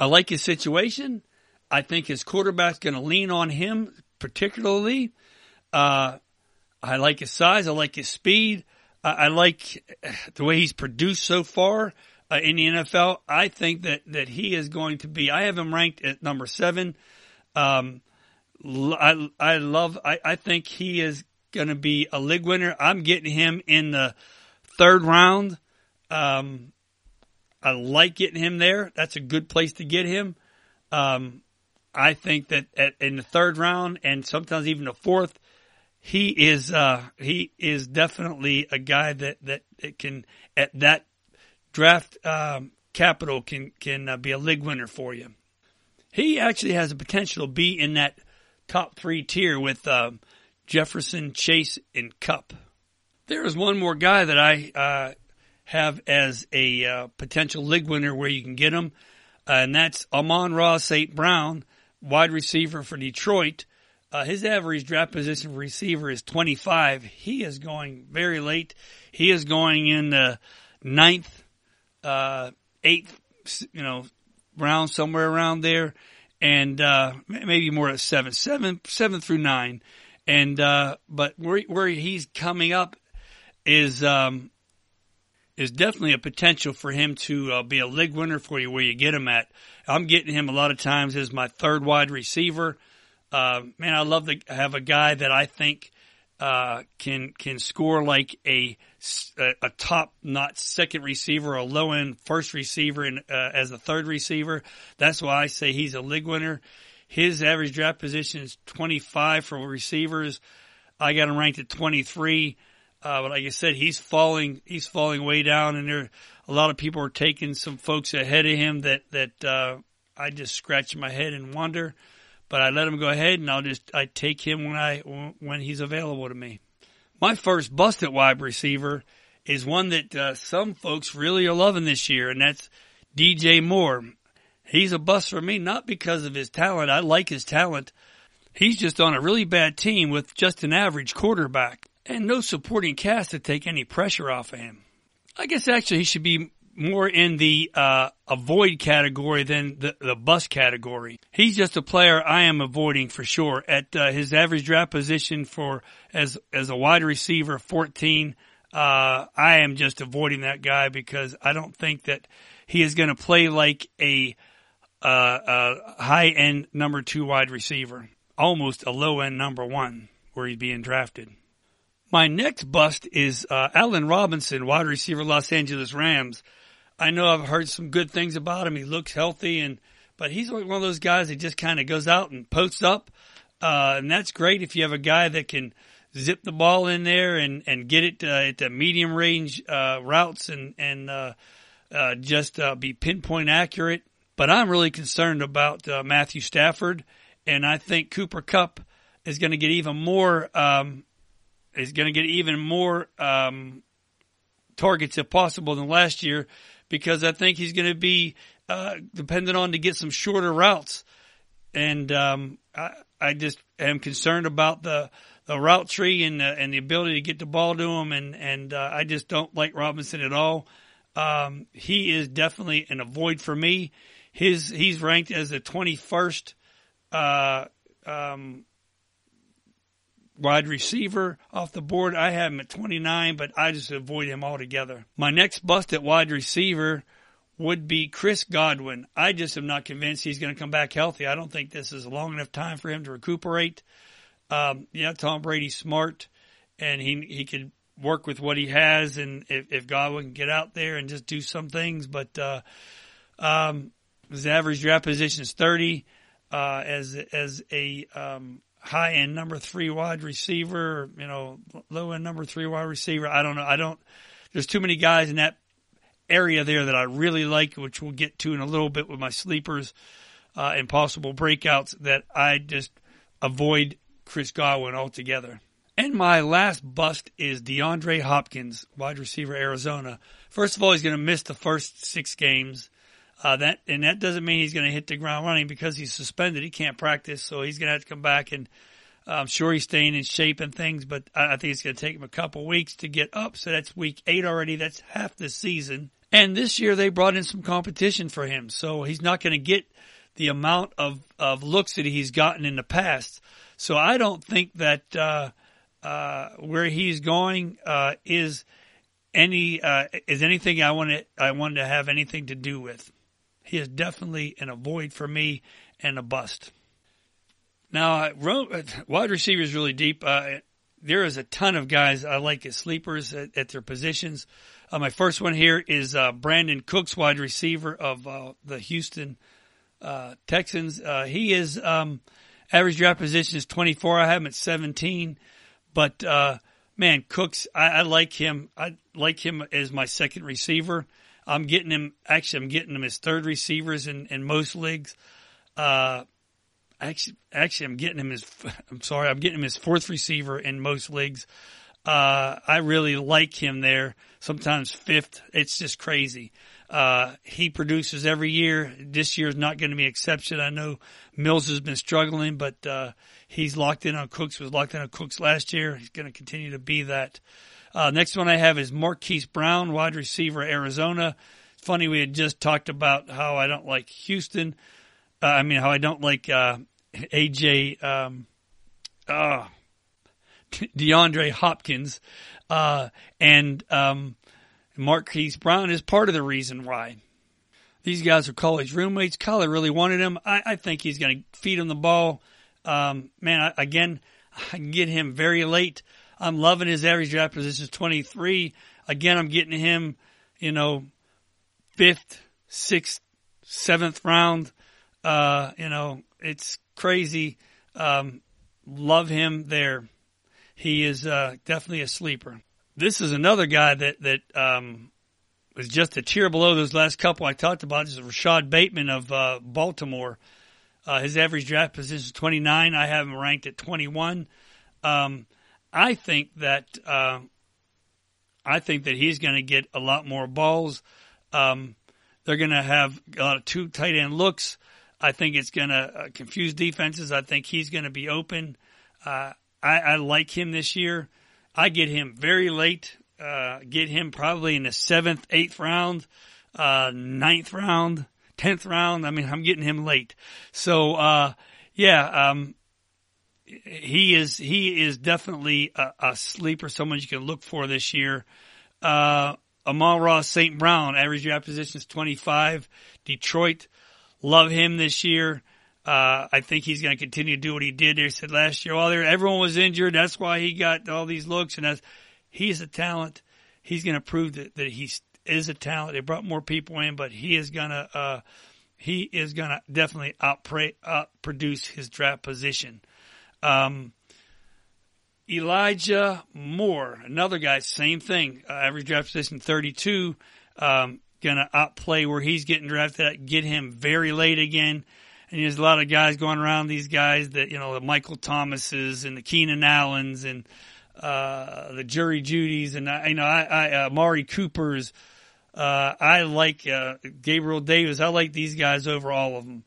Speaker 1: I like his situation. I think his quarterback's going to lean on him particularly. Uh, I like his size. I like his speed. I, I like the way he's produced so far uh, in the NFL. I think that, that he is going to be, I have him ranked at number seven. Um, I, I love, I, I think he is going to be a league winner. I'm getting him in the third round. Um, I like getting him there. That's a good place to get him. Um, I think that at, in the third round and sometimes even the fourth, he is uh, he is definitely a guy that that can at that draft um, capital can can uh, be a league winner for you. He actually has the potential to be in that top three tier with uh, Jefferson, Chase, and Kupp. There is one more guy that I uh, have as a uh, potential league winner where you can get him, and that's Amon-Ra St. Brown, wide receiver for Detroit. Uh, his average draft position for receiver is 25. He is going very late. He is going in the ninth, uh, eighth, you know, round somewhere around there, and uh, maybe more at seven, seven, seven through nine. And uh, but where where he's coming up is um, is definitely a potential for him to uh, be a league winner for you where you get him at. I'm getting him a lot of times as my third wide receiver. Uh, man, I love to have a guy that I think uh, can can score like a a top not second receiver, a low end first receiver, and uh, as a third receiver. That's why I say he's a league winner. His average draft position is 25 for receivers. I got him ranked at 23. Uh, but like I said, he's falling, he's falling way down and there, a lot of people are taking some folks ahead of him that, that, uh, I just scratch my head and wonder, but I let him go ahead and I'll just, I take him when I, when he's available to me. My first busted wide receiver is one that, uh, some folks really are loving this year and that's DJ Moore. He's a bust for me, not because of his talent. I like his talent. He's just on a really bad team with just an average quarterback and no supporting cast to take any pressure off of him. I guess actually he should be more in the uh, avoid category than the, the bust category. He's just a player I am avoiding for sure. At uh, his average draft position for as as a wide receiver, 14, uh, I am just avoiding that guy because I don't think that he is going to play like a, uh, a high end number two wide receiver, almost a low end number one where he's being drafted. My next bust is uh, Allen Robinson, wide receiver, Los Angeles Rams. I know I've heard some good things about him. He looks healthy, and but he's one of those guys that just kind of goes out and posts up, uh, and that's great if you have a guy that can zip the ball in there and and get it uh, at the medium range uh, routes and and uh, uh, just uh, be pinpoint accurate. But I'm really concerned about Matthew Stafford, and I think Cooper Kupp is going to get even more um, is going to get even more um, targets if possible than last year because I think he's going to be uh, dependent on to get some shorter routes. And um, I, I just am concerned about the the route tree and the, and the ability to get the ball to him. And and uh, I just don't like Robinson at all. Um, he is definitely an avoid for me. His he's ranked as the twenty first uh, um, wide receiver off the board. I have him at 29, but I just avoid him altogether. My next bust at wide receiver would be Chris Godwin. I just am not convinced he's going to come back healthy. I don't think this is a long enough time for him to recuperate. Um, yeah, Tom Brady's smart and he, he could work with what he has. And if, if Godwin can get out there and just do some things, but, uh, um, his average draft position is 30, uh, as, as a, um, high end number three wide receiver, you know, low end number three wide receiver. I don't know. I don't, there's too many guys in that area there that I really like, which we'll get to in a little bit with my sleepers uh, and possible breakouts that I just avoid Chris Godwin altogether. And my last bust is DeAndre Hopkins, wide receiver, Arizona. First of all, he's going to miss the first six games. Uh, that and that doesn't mean he's going to hit the ground running because he's suspended. He can't practice, so he's going to have to come back. And I'm sure he's staying in shape and things, but I, I think it's going to take him a couple weeks to get up. So that's week eight already. That's half the season. And this year they brought in some competition for him, so he's not going to get the amount of of looks that he's gotten in the past. So I don't think that uh, uh, where he's going uh, is any uh, is anything I want to I want to have anything to do with. He is definitely an avoid for me and a bust. Now, wide receiver is really deep. Uh, there is a ton of guys I like as sleepers at, at their positions. Uh, my first one here is uh, Brandin Cooks, wide receiver of uh, the Houston uh, Texans. Uh, he is um, average draft position is 24. I have him at 17, but uh, man, Cooks, I, I like him. I like him as my second receiver. I'm getting him. Actually, I'm getting him as third receivers in, in most leagues. Uh, actually, actually, I'm getting him as. I'm sorry, I'm getting him as fourth receiver in most leagues. Uh, I really like him there. Sometimes fifth. It's just crazy. Uh, he produces every year. This year is not going to be an exception. I know Mills has been struggling, but uh, he's locked in on Cooks. Was locked in on Cooks last year. He's going to continue to be that. Uh, next one I have is Marquise Brown, wide receiver, Arizona. Funny, we had just talked about how I don't like Houston. Uh, I mean, how I don't like uh, AJ um, uh, DeAndre Hopkins, uh, and um, Marquise Brown is part of the reason why. These guys are college roommates. Kyler really wanted him. I, I think he's going to feed him the ball. Um, man, I, again, I can get him very late. I'm loving his average draft position is 23. Again, I'm getting him, you know, fifth, sixth, seventh round. Uh, you know, it's crazy. Um, love him there. He is uh, definitely a sleeper. This is another guy that that um, was just a tier below those last couple I talked about. This is Rashod Bateman of uh, Baltimore. Uh, his average draft position is 29. I have him ranked at 21. Um, I think that uh, I think that he's going to get a lot more balls. Um, they're going to have a lot of two tight end looks. I think it's going to uh, confuse defenses. I think he's going to be open. Uh, I, I, like him this year. I get him very late. Uh, get him probably in the seventh, eighth round, uh, ninth round, tenth round. I mean, I'm getting him late. So, uh, yeah, um, he is he is definitely a, a, sleeper, someone you can look for this year. Uh, Amon-Ra St. Brown, average draft position is 25. Detroit, love him this year. Uh, I think he's going to continue to do what he did. They said last year, well, there everyone was injured. That's why he got all these looks, and that's he's a talent. He's going to prove that that he is a talent. They brought more people in, but he is going to uh, he is going to definitely outproduce his draft position. Um, Elijah Moore, another guy, same thing. Uh, average draft position 32. Um, gonna outplay where he's getting drafted at, get him very late again. And there's a lot of guys going around these guys that, you know, the Michael Thomases and the Keenan Allens and, uh, the Jerry Jeudy's and, you know, I, I, uh, Mari Cooper's, uh, I like, uh, Gabriel Davis. I like these guys over all of them.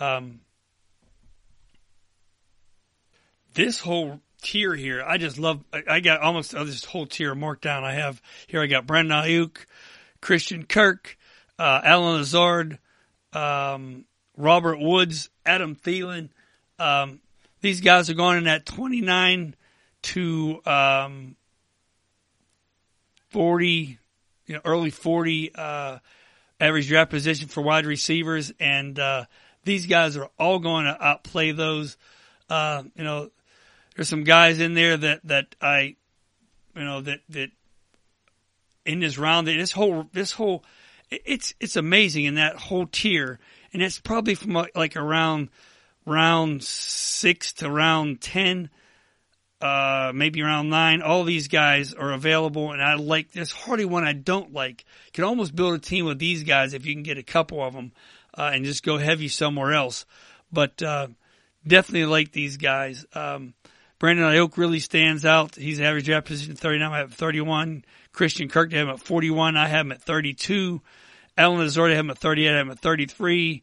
Speaker 1: Um, this whole tier here, I just love. I got almost oh, this whole tier marked down. I have here. I got Brandon Aiyuk, Christian Kirk, uh, Allen Lazard, um, Robert Woods, Adam Thielen. Um, these guys are going in at 29 to um, 40, you know, early 40 uh, average draft position for wide receivers, and uh, these guys are all going to outplay those. Uh, you know, there's some guys in there that that I, you know, that that in this round, this whole this whole, it's it's amazing in that whole tier, and it's probably from like around round six to round ten. Uh, maybe around nine. All these guys are available, and I like. There's hardly one I don't like. You can almost build a team with these guys if you can get a couple of them, uh, and just go heavy somewhere else. But uh, definitely like these guys. Um, Brandon Aiyuk really stands out. He's average draft position 39. I have 31. Christian Kirk, have him at 41. I have him at 32. Allen Lazard, have him at 38. I have him at 33.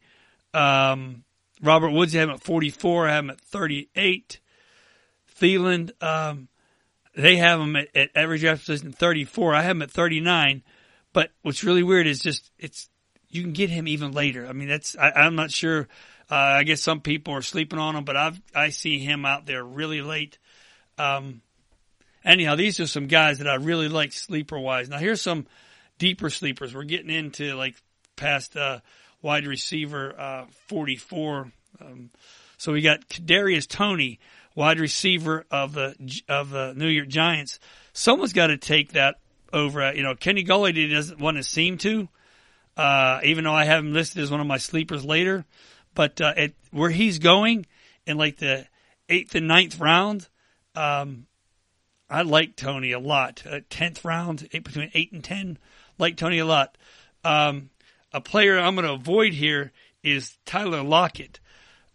Speaker 1: Um, Robert Woods, have him at 44. I have him at 38. Thielen, um, they have him at, at average draft position 34. I have him at 39. But what's really weird is just, it's, you can get him even later. I mean, that's, I, I'm not sure uh, I guess some people are sleeping on him, but I I see him out there really late. Um, anyhow, these are some guys that I really like sleeper wise. Now here's some deeper sleepers. We're getting into like past uh, wide receiver uh, 44. Um, so we got Darius Toney, wide receiver of the of the New York Giants. Someone's got to take that over. You know, Kenny Golladay doesn't want to seem to, uh, even though I have him listed as one of my sleepers later. But uh, at where he's going in like the eighth and ninth round, um, I like Toney a lot. Uh, tenth round, eight, between eight and ten, like Toney a lot. Um, a player I'm going to avoid here is Tyler Lockett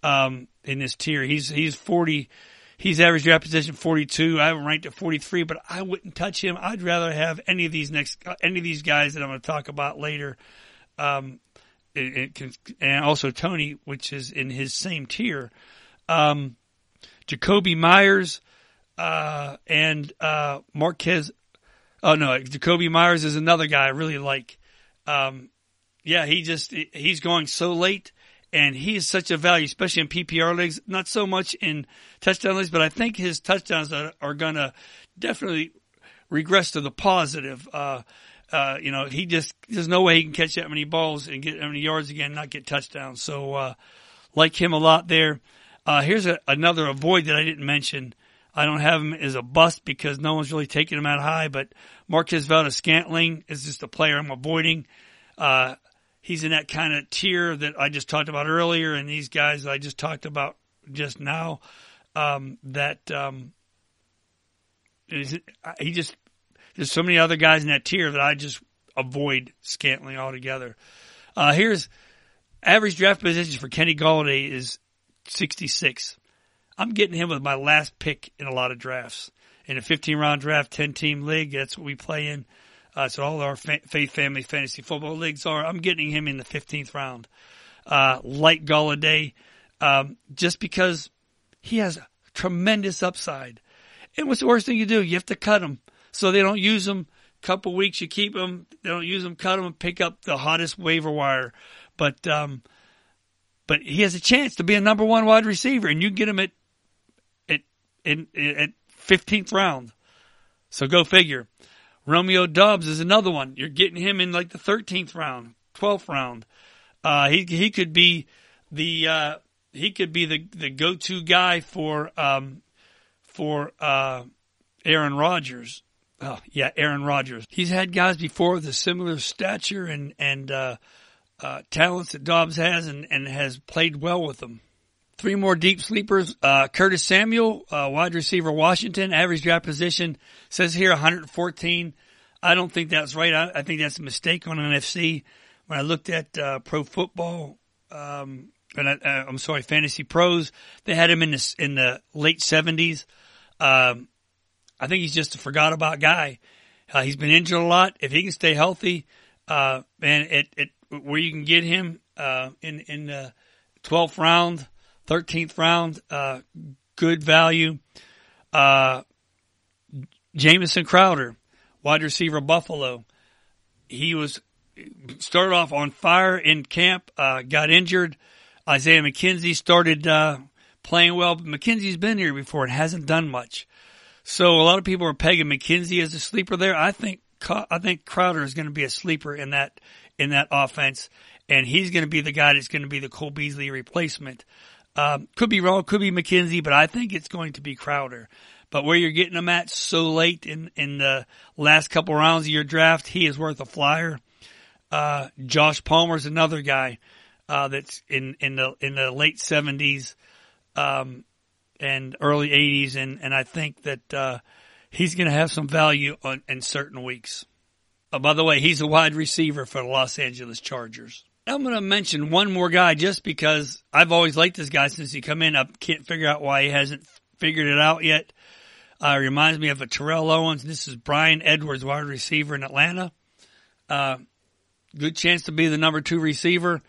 Speaker 1: um, in this tier. He's he's 40. He's average draft position 42. I have him ranked at 43, but I wouldn't touch him. I'd rather have any of these next any of these guys that I'm going to talk about later. Um, it, it and also Toney, which is in his same tier. Um, Jakobi Meyers uh, and uh, Marquez. Oh no, Jakobi Meyers is another guy I really like. Um, yeah, he just he's going so late, and he is such a value, especially in PPR leagues. Not so much in touchdown leagues, but I think his touchdowns are, are going to definitely regress to the positive. Uh, uh, you know, he just there's no way he can catch that many balls and get that many yards again, and not get touchdowns. So, uh, like him a lot there. Uh, here's a, another avoid that I didn't mention. I don't have him as a bust because no one's really taking him out high, but Marquez Valdes-Scantling is just a player I'm avoiding. Uh, he's in that kind of tier that I just talked about earlier, and these guys I just talked about just now. Um, that um, he just there's so many other guys in that tier that I just avoid Scantling altogether. Uh, here's average draft positions for Kenny Golladay is 66. I'm getting him with my last pick in a lot of drafts. In a 15 round draft, 10 team league, that's what we play in. Uh, so all our fa- faith family fantasy football leagues are. I'm getting him in the 15th round. Uh, like Golladay, um, just because he has tremendous upside. And what's the worst thing you do? You have to cut him so they don't use them. Couple weeks you keep them. They don't use them. Cut them and pick up the hottest waiver wire. But um, but he has a chance to be a number one wide receiver, and you get him at at in, at fifteenth round. So go figure. Romeo Doubs is another one. You're getting him in like the thirteenth round, twelfth round. Uh, he he could be the uh, he could be the the go to guy for um, for uh, Aaron Rodgers. Oh, yeah, Aaron Rodgers. He's had guys before with a similar stature and and uh, uh, talents that Doubs has, and, and has played well with them. Three more deep sleepers. Uh, Curtis Samuel, uh, wide receiver, Washington, average draft position says here 114. I don't think that's right. I, I think that's a mistake on NFC. When I looked at uh, Pro Football, um, and I, am uh, sorry, Fantasy Pros, they had him in the in the late 70s. Um, I think he's just a forgot about guy. Uh, he's been injured a lot. If he can stay healthy, uh, man, it, it, where you can get him, uh, in, in the 12th round, 13th round, uh, good value. Uh, Jamison Crowder, wide receiver, Buffalo. He was, started off on fire in camp, uh, got injured. Isaiah McKenzie started, uh, playing well, but McKenzie's been here before and hasn't done much. So a lot of people are pegging McKenzie as a sleeper there. I think I think Crowder is going to be a sleeper in that in that offense, and he's going to be the guy that's going to be the Cole Beasley replacement. Um, could be wrong, could be McKenzie, but I think it's going to be Crowder. But where you're getting him at so late in in the last couple rounds of your draft, he is worth a flyer. Uh, Josh Palmer's another guy uh, that's in in the in the late seventies. Um, and early 80s, and, and I think that uh, he's going to have some value on, in certain weeks. Uh, by the way, he's a wide receiver for the Los Angeles Chargers. I'm going to mention one more guy just because I've always liked this guy since he come in. I can't figure out why he hasn't figured it out yet. Uh, reminds me of a Terrell Owens. This is Bryan Edwards, wide receiver in Atlanta. Uh, good chance to be the number two receiver.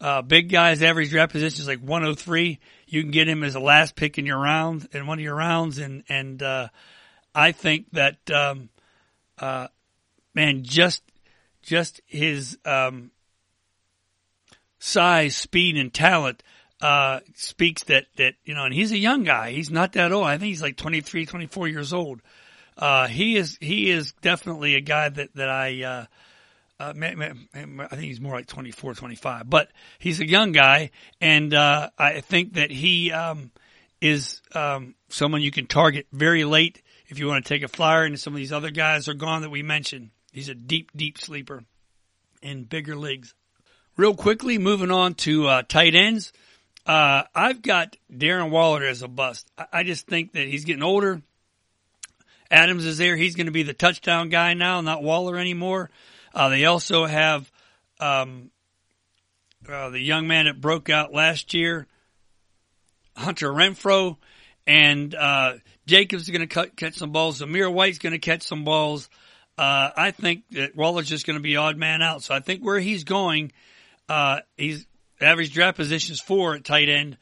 Speaker 1: Uh, big guy's average draft position is like 103 you can get him as a last pick in your round in one of your rounds, and and uh, I think that um, uh, man, just just his um, size, speed, and talent uh, speaks that that you know, and he's a young guy. He's not that old. I think he's like 23, 24 years old. Uh, he is he is definitely a guy that that I uh, uh, I think he's more like 24, 25, but he's a young guy, and uh, I think that he um, is um, someone you can target very late if you want to take a flyer, and some of these other guys are gone that we mentioned. He's a deep, deep sleeper in bigger leagues. Real quickly, moving on to uh, tight ends. Uh, I've got Darren Waller as a bust. I, I just think that he's getting older. Adams is there. He's going to be the touchdown guy now, not Waller anymore. Uh, they also have um, uh, the young man that broke out last year, Hunter Renfrow, and uh, Jacobs is going to catch some balls. Zamir White's going to catch some balls. Uh, I think that Waller's just going to be odd man out. So I think where he's going, uh, he's average draft position is four at tight end,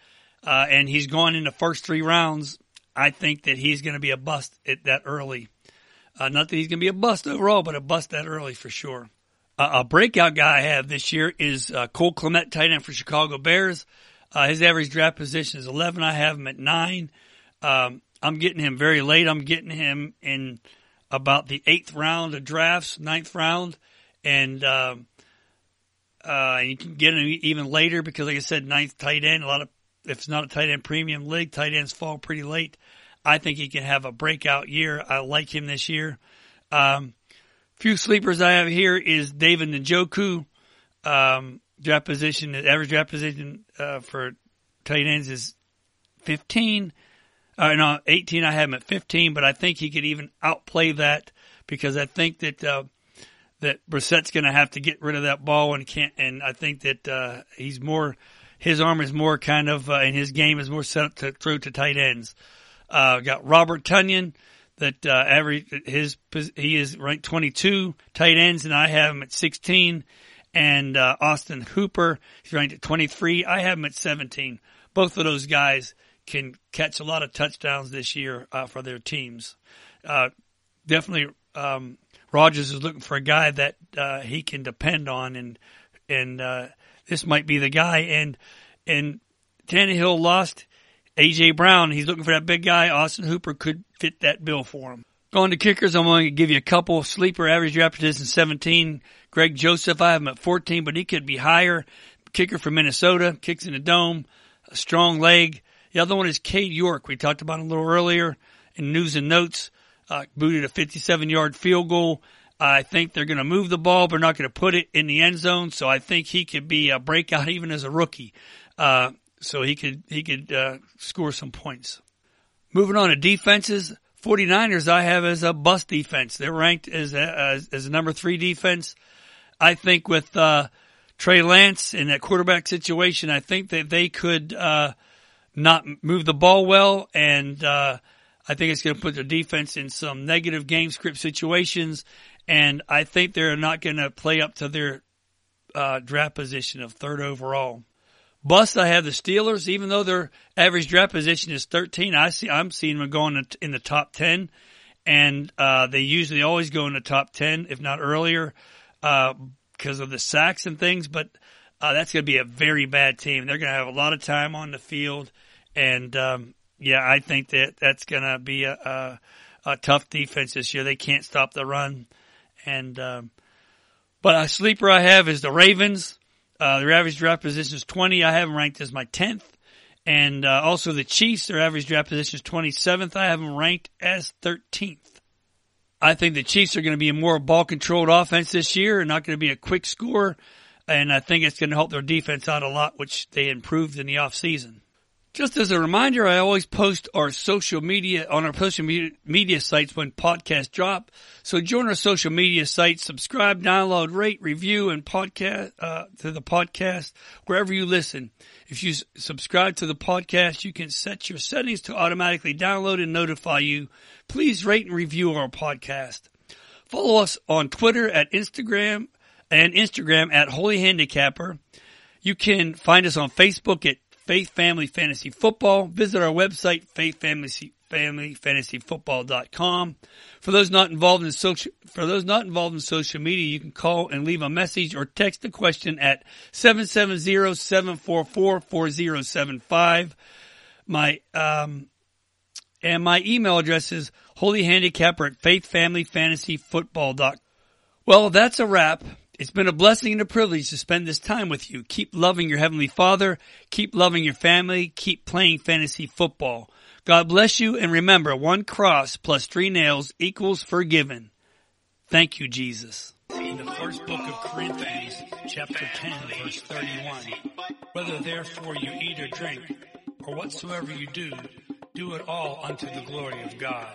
Speaker 1: uh, and he's going in the first three rounds. I think that he's going to be a bust at that early. Uh, not that he's going to be a bust overall, but a bust that early for sure. Uh, a breakout guy I have this year is uh, Cole Kmet, tight end for Chicago Bears. Uh, his average draft position is 11. I have him at nine. Um, I'm getting him very late. I'm getting him in about the eighth round of drafts, ninth round, and um, uh, you can get him even later because, like I said, ninth tight end. A lot of if it's not a tight end premium league, tight ends fall pretty late. I think he can have a breakout year. I like him this year. Um, few sleepers I have here is David Njoku. Um, draft position, average draft position uh, for tight ends is 15. Uh, no, 18. I have him at 15, but I think he could even outplay that because I think that uh, that Brissett's going to have to get rid of that ball and can't. And I think that uh, he's more, his arm is more kind of, uh, and his game is more set up to throw to tight ends. Uh, got Robert Tonyan that uh, every his he is ranked 22 tight ends, and I have him at 16. And uh, Austin Hooper, he's ranked at 23. I have him at 17. Both of those guys can catch a lot of touchdowns this year uh, for their teams. Uh, definitely, um, Rodgers is looking for a guy that uh, he can depend on, and and uh, this might be the guy. And and Tannehill lost AJ Brown. He's looking for that big guy. Austin Hooper could fit that bill for him. Going to kickers, I'm going to give you a couple. Sleeper average draft position 17. Greg Joseph, I have him at 14, but he could be higher. Kicker from Minnesota, kicks in the dome, a strong leg. The other one is Cade York. We talked about him a little earlier in news and notes. Uh, booted a 57 yard field goal. I think they're going to move the ball, but not going to put it in the end zone. So I think he could be a breakout even as a rookie. Uh, so he could he could uh, score some points. Moving on to defenses, 49ers I have as a bust defense. They're ranked as a, as, as a number three defense. I think with uh, Trey Lance in that quarterback situation, I think that they could uh, not move the ball well, and uh, I think it's going to put their defense in some negative game script situations, and I think they're not going to play up to their uh, draft position of third overall. Bust, I have the Steelers, even though their average draft position is 13. I see, I'm seeing them going in the top 10, and uh, they usually always go in the top 10, if not earlier, uh, because of the sacks and things. But uh, that's going to be a very bad team. They're going to have a lot of time on the field, and um, yeah, I think that that's going to be a, a, a, tough defense this year. They can't stop the run, and um, but a sleeper I have is the Ravens. Uh, their average draft position is 20. I have them ranked as my 10th. And uh, also the Chiefs, their average draft position is 27th. I have them ranked as 13th. I think the Chiefs are going to be a more ball controlled offense this year and not going to be a quick score. And I think it's going to help their defense out a lot, which they improved in the offseason. Just as a reminder, I always post our social media on our social media sites when podcasts drop. So join our social media sites, subscribe, download, rate, review, and podcast uh, to the podcast wherever you listen. If you subscribe to the podcast, you can set your settings to automatically download and notify you. Please rate and review our podcast. Follow us on Twitter at Instagram and Instagram at Holy Handicapper. You can find us on Facebook at Faith Family Fantasy Football. Visit our website, faithfamilyfantasyfootball.com. For those not involved in social, for those not involved in social media, you can call and leave a message or text a question at 770-744-4075. My, um, and my email address is holyhandicapper at faithfamilyfantasyfootball.com. Well, that's a wrap. It's been a blessing and a privilege to spend this time with you. Keep loving your Heavenly Father. Keep loving your family. Keep playing fantasy football. God bless you and remember one cross plus three nails equals forgiven. Thank you, Jesus. In the first book of Corinthians, chapter 10, verse 31, whether therefore you eat or drink, or whatsoever you do, do it all unto the glory of God.